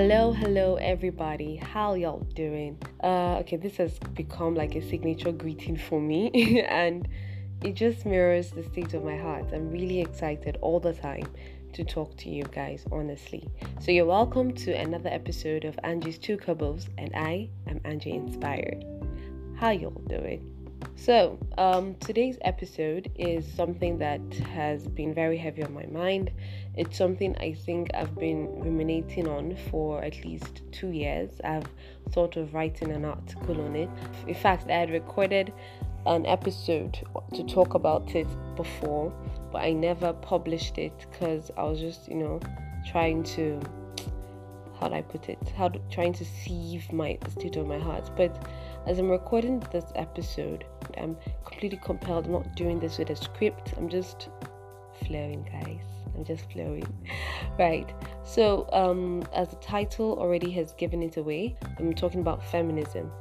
Hello, hello, everybody. How y'all doing? Uh, okay, this has become like a signature greeting for me, and it just mirrors the state of my heart. I'm really excited all the time to talk to you guys, honestly. So, you're welcome to another episode of Angie's Two Cobbles, and I am Angie Inspired. How y'all doing? So, um, today's episode is something that has been very heavy on my mind. It's something I think I've been ruminating on for at least two years. I've thought of writing an article on it. In fact, I had recorded an episode to talk about it before, but I never published it because I was just, you know, trying to how do I put it? How do, trying to sieve my the state of my heart. But as I'm recording this episode, I'm completely compelled. I'm not doing this with a script. I'm just flowing, guys. I'm just flowing. right. So, um, as the title already has given it away, I'm talking about feminism.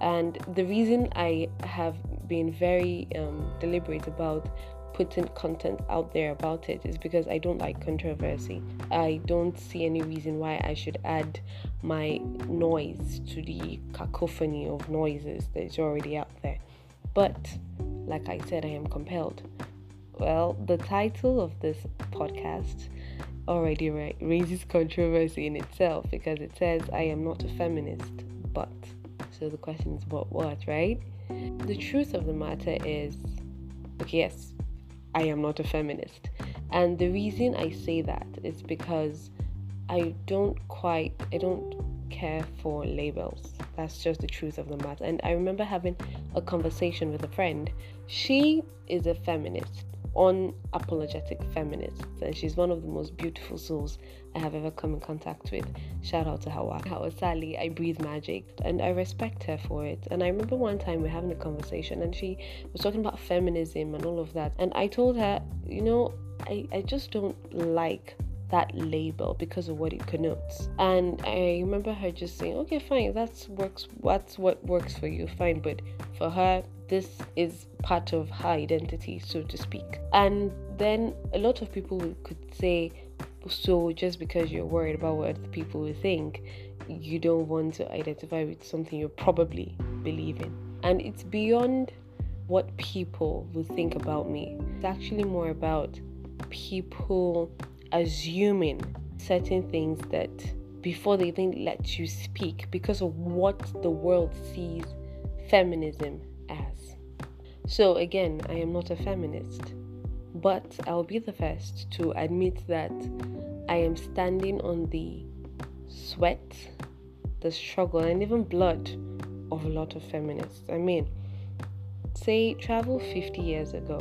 And the reason I have been very um, deliberate about putting content out there about it is because I don't like controversy. I don't see any reason why I should add my noise to the cacophony of noises that is already out there. But, like I said, I am compelled. Well, the title of this podcast already ra- raises controversy in itself because it says I am not a feminist, but. So the question is, but what, right? The truth of the matter is, okay, yes, I am not a feminist. And the reason I say that is because I don't quite, I don't care for labels. That's just the truth of the matter. And I remember having a conversation with a friend. She is a feminist, unapologetic feminist, and she's one of the most beautiful souls I have ever come in contact with. Shout out to Hawa. Hawa Sally, I breathe magic, and I respect her for it. And I remember one time we are having a conversation, and she was talking about feminism and all of that. And I told her, you know, I, I just don't like that label because of what it connotes. And I remember her just saying, "Okay, fine, that's works. That's what works for you, fine." But for her, this is part of her identity, so to speak. And then a lot of people could say, "So just because you're worried about what people will think, you don't want to identify with something you probably believe in." And it's beyond what people will think about me. It's actually more about people assuming certain things that before they even let you speak because of what the world sees feminism as. So, again, I am not a feminist, but I'll be the first to admit that I am standing on the sweat, the struggle, and even blood of a lot of feminists. I mean, say travel 50 years ago.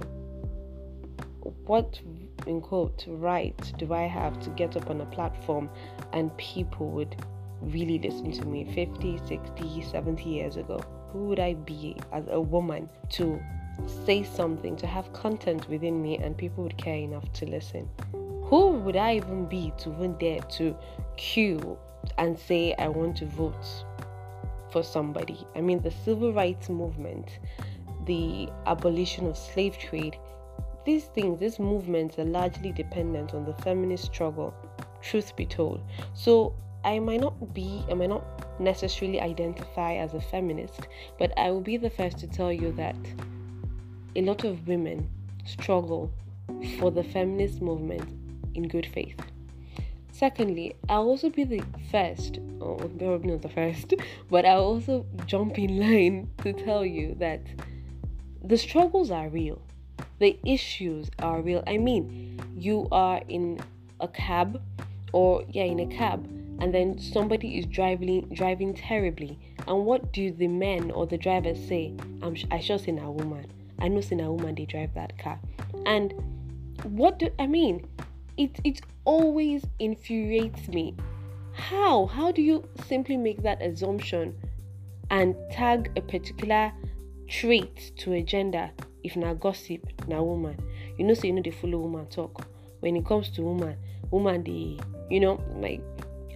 What in quote right do I have to get up on a platform and people would really listen to me 50, 60, 70 years ago? Who would I be as a woman to say something, to have content within me and people would care enough to listen? Who would I even be to even dare to queue and say I want to vote for somebody? I mean, the civil rights movement, the abolition of slave trade, these things, these movements are largely dependent on the feminist struggle, truth be told. So I might not be, I might not necessarily identify as a feminist, but I will be the first to tell you that a lot of women struggle for the feminist movement in good faith. Secondly, I'll also be the first, or probably not the first, but I'll also jump in line to tell you that the struggles are real the issues are real. I mean, you are in a cab or yeah, in a cab and then somebody is driving driving terribly. And what do the men or the drivers say? I'm I sure seen a woman. I know seen a woman they drive that car. And what do I mean? It it always infuriates me. How? How do you simply make that assumption and tag a particular trait to a gender if na gossip na woman. You know say you know dey follow woman talk. When it comes to woman woman dey you know like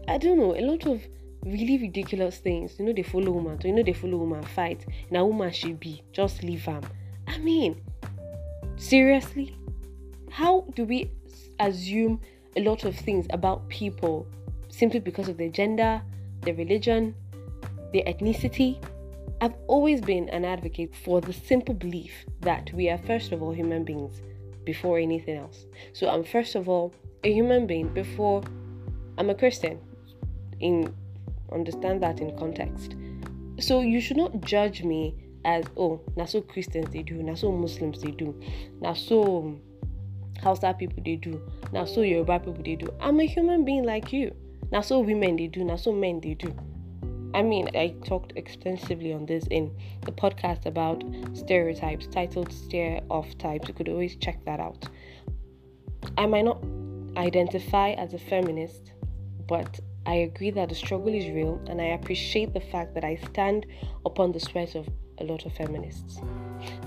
i don't know a lot of really ridiculous things. You know they follow woman so you know they follow woman fight. Na woman she be just leave am. I mean seriously? How do we assume a lot of things about people simply because of their gender, their religion, their ethnicity. I've always been an advocate for the simple belief that we are, first of all, human beings before anything else. So I'm, first of all, a human being before I'm a Christian. In understand that in context. So you should not judge me as oh, now so Christians they do, now so Muslims they do, now so um, Hausa people they do, now so Yoruba people they do. I'm a human being like you. Now so women they do, now so men they do. I mean, I talked extensively on this in the podcast about stereotypes, titled Stare Off Types. You could always check that out. I might not identify as a feminist, but I agree that the struggle is real and I appreciate the fact that I stand upon the sweat of a lot of feminists.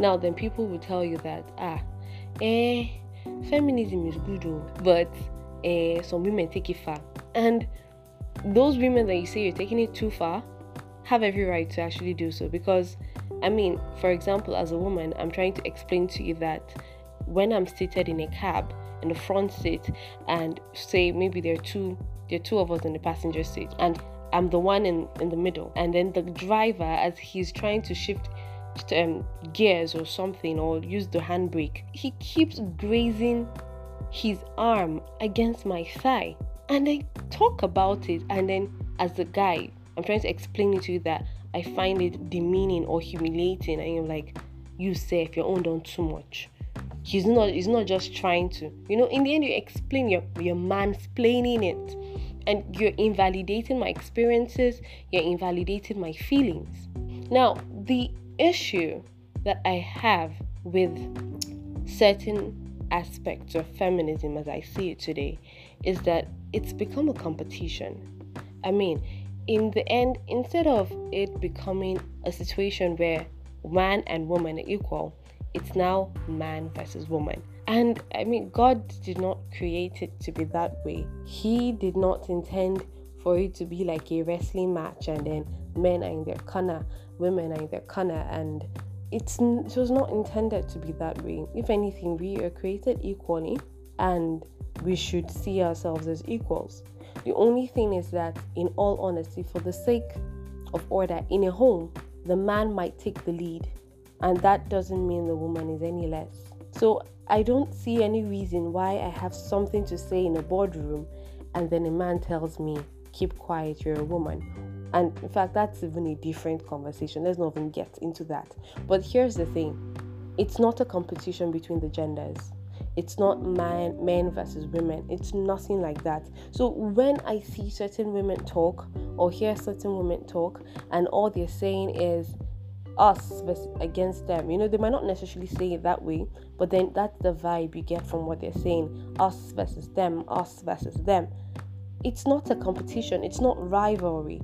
Now, then people will tell you that, ah, eh, feminism is good, oh, but eh, some women take it far. And those women that you say you're taking it too far have every right to actually do so because I mean, for example, as a woman, I'm trying to explain to you that when I'm seated in a cab in the front seat and say maybe there are two there are two of us in the passenger seat and I'm the one in, in the middle and then the driver as he's trying to shift um, gears or something or use the handbrake he keeps grazing his arm against my thigh and I talk about it and then as a guy i'm trying to explain it to you that i find it demeaning or humiliating and you're like you say if you're own done too much. He's not he's not just trying to you know in the end you explain your your mansplaining it. And you're invalidating my experiences you're invalidating my feelings. Now the issue that i have with certain aspects of feminism as i see it today is that it's become a competition. I mean, in the end, instead of it becoming a situation where man and woman are equal, it's now man versus woman. And I mean, God did not create it to be that way. He did not intend for it to be like a wrestling match and then men are in their corner, women are in their corner, and it's it was not intended to be that way. If anything, we are created equally, and we should see ourselves as equals. The only thing is that, in all honesty, for the sake of order in a home, the man might take the lead, and that doesn't mean the woman is any less. So, I don't see any reason why I have something to say in a boardroom and then a man tells me, Keep quiet, you're a woman. And in fact, that's even a different conversation. Let's not even get into that. But here's the thing it's not a competition between the genders it's not man, men versus women. It's nothing like that. So when I see certain women talk or hear certain women talk, and all they're saying is us versus against them, you know, they might not necessarily say it that way, but then that's the vibe you get from what they're saying us versus them, us versus them. It's not a competition, it's not rivalry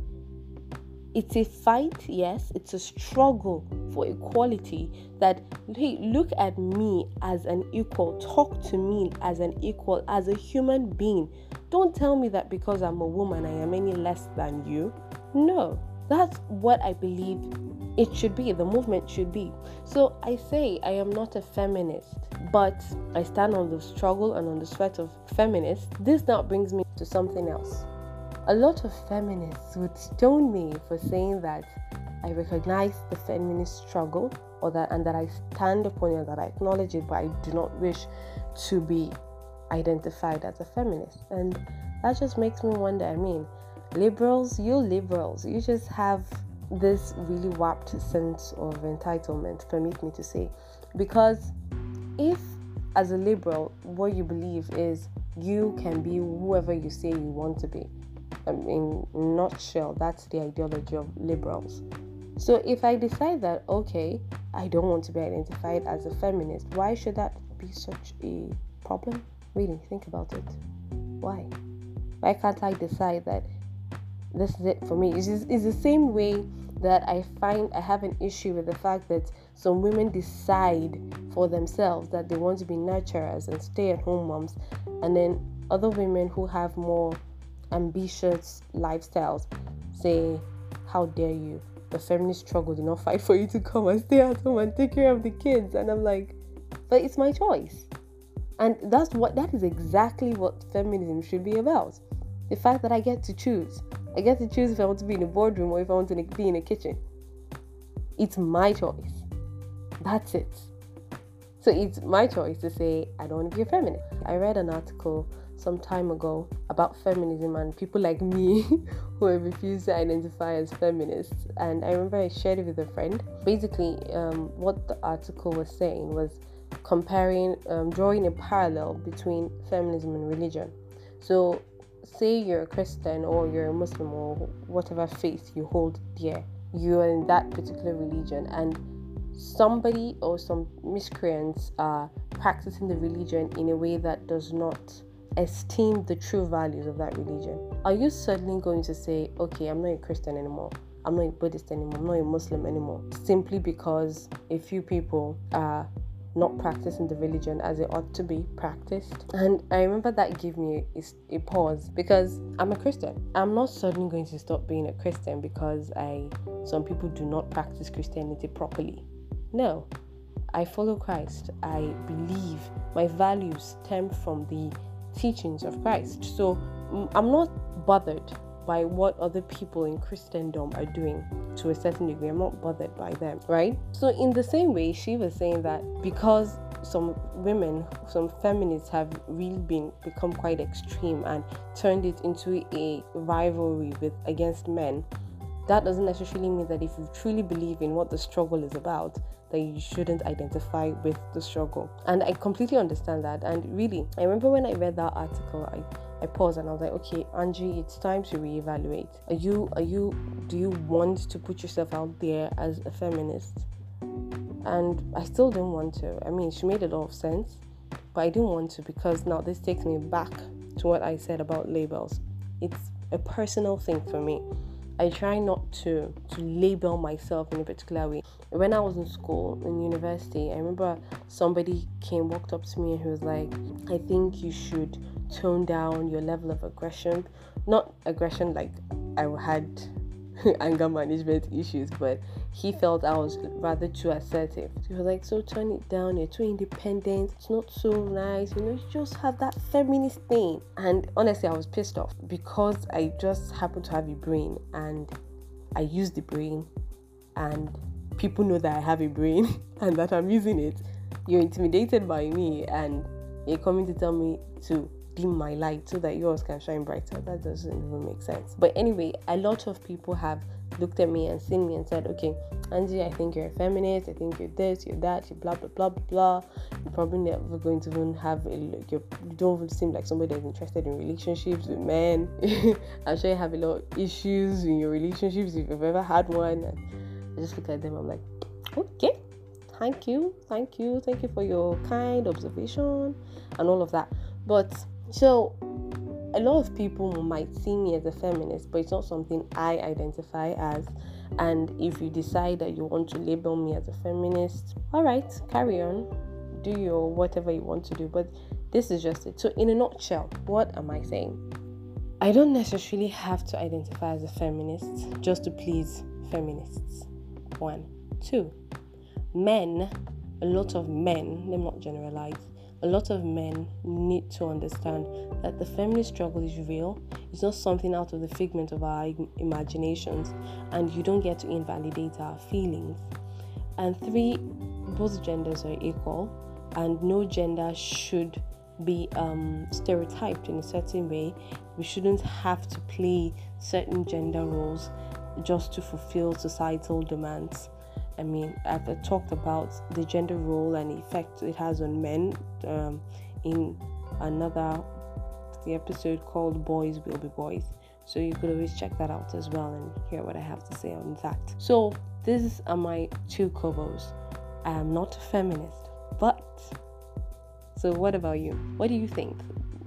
it's a fight, yes, it's a struggle for equality. That, hey, look at me as an equal, talk to me as an equal, as a human being. Don't tell me that because I'm a woman, I am any less than you. No, that's what I believe it should be, the movement should be. So I say I am not a feminist, but I stand on the struggle and on the sweat of feminists. This now brings me to something else. A lot of feminists would stone me for saying that I recognize the feminist struggle or that and that I stand upon it, that I acknowledge it, but I do not wish to be identified as a feminist. And that just makes me wonder, I mean, liberals, you liberals, you just have this really warped sense of entitlement, permit me to say. Because if as a liberal, what you believe is you can be whoever you say you want to be Um, in nutshell, that's the ideology of liberals. So if I decide that, okay, I don't want to be identified as a feminist, why should that be such a problem? Really, think about it. Why? Why can't I decide that this is it for me? It's, just, it's the same way that I find I have an issue with the fact that some women decide for themselves that they want to be nurturers and stay at home moms, and then other women who have more ambitious lifestyles say, How dare you? The feminist struggle did not fight for you to come and stay at home and take care of the kids. And I'm like, But it's my choice. And that's what that is exactly what feminism should be about. the fact that I get to choose. I get to choose if I want to be in a boardroom or if I want to be in a kitchen. It's my choice. That's it. So it's my choice to say, I don't want to be a feminist. I read an article some time ago about feminism and people like me who have refused to identify as feminists. And I remember I shared it with a friend. Basically, um, what the article was saying was comparing, um, drawing a parallel between feminism and religion. So, say you're a Christian or you're a Muslim or whatever faith you hold dear, you are in that particular religion, and somebody or some miscreants are practicing the religion in a way that does not esteem the true values of that religion, are you suddenly going to say, okay, I'm not a Christian anymore? I'm not a Buddhist anymore. I'm not a Muslim anymore. Simply because a few people are not practicing the religion as it ought to be practiced. And I remember that gave me a, pause because I'm a Christian. I'm not suddenly going to stop being a Christian because I some people do not practice Christianity properly. No. I follow Christ. I believe my values stem from the teachings of Christ. So I'm not bothered by what other people in Christendom are doing to a certain degree. I'm not bothered by them, right? So, in the same way, she was saying that because some women, some feminists have really been become quite extreme and turned it into a rivalry with against men, that doesn't necessarily mean that if you truly believe in what the struggle is about, that you shouldn't identify with the struggle. And I completely understand that. And really, I remember when I read that article, I I paused and I was like, okay, Angie, it's time to reevaluate. Are you are you do you want to put yourself out there as a feminist? And I still didn't want to. I mean, she made a lot of sense, but I didn't want to because now this takes me back to what I said about labels. It's a personal thing for me. I try not to to label myself in a particular way. When I was in school in university, I remember somebody came walked up to me and he was like, "I think you should tone down your level of aggression. Not aggression like I had anger management issues, but he felt I was rather too assertive. He was like, So turn it down, you're too independent, it's not so nice, you know, you just have that feminist thing. And honestly, I was pissed off because I just happen to have a brain and I use the brain, and people know that I have a brain and that I'm using it. You're intimidated by me, and you're coming to tell me to dim my light so that yours can shine brighter. That doesn't even make sense. But anyway, a lot of people have looked at me and seen me and said, okay, Angie, I think you're a feminist. I think you're this, you're that, you're blah, blah, blah, blah. You're probably never going to even have a, look. you don't even seem like somebody that's interested in relationships with men. I'm sure you have a lot of issues in your relationships if you've ever had one. And I just look at them, I'm like, okay, thank you, thank you, thank you for your kind observation and all of that. But so, a lot of people might see me as a feminist, but it's not something I identify as. And if you decide that you want to label me as a feminist, all right, carry on, do your whatever you want to do. But this is just it. So, in a nutshell, what am I saying? I don't necessarily have to identify as a feminist just to please feminists. One. Two. Men, a lot of men, let me not generalize, a lot of men need to understand that the feminist struggle is real. It's not something out of the figment of our imaginations, and you don't get to invalidate our feelings. And three, both genders are equal, and no gender should be um, stereotyped in a certain way. We shouldn't have to play certain gender roles just to fulfill societal demands. I mean, I've talked about the gender role and effect it has on men um, in another the episode called "Boys Will Be Boys." So you could always check that out as well and hear what I have to say on that. So these are my two covers. I am not a feminist, but so what about you? What do you think?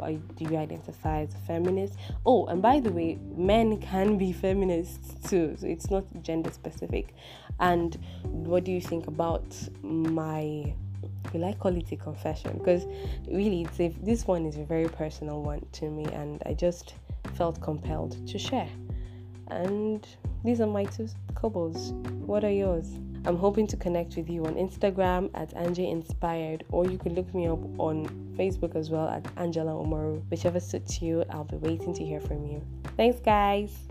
do you identify as a feminist? Oh, and by the way, men can be feminists too, so it's not gender specific. And what do you think about my will I call it a confession? Because really, it's a, this one is a very personal one to me, and I just felt compelled to share. And these are my two cobbles. What are yours? I'm hoping to connect with you on Instagram at Angie Inspired, or you can look me up on Facebook as well at Angela Omaru. Whichever suits you, I'll be waiting to hear from you. Thanks, guys.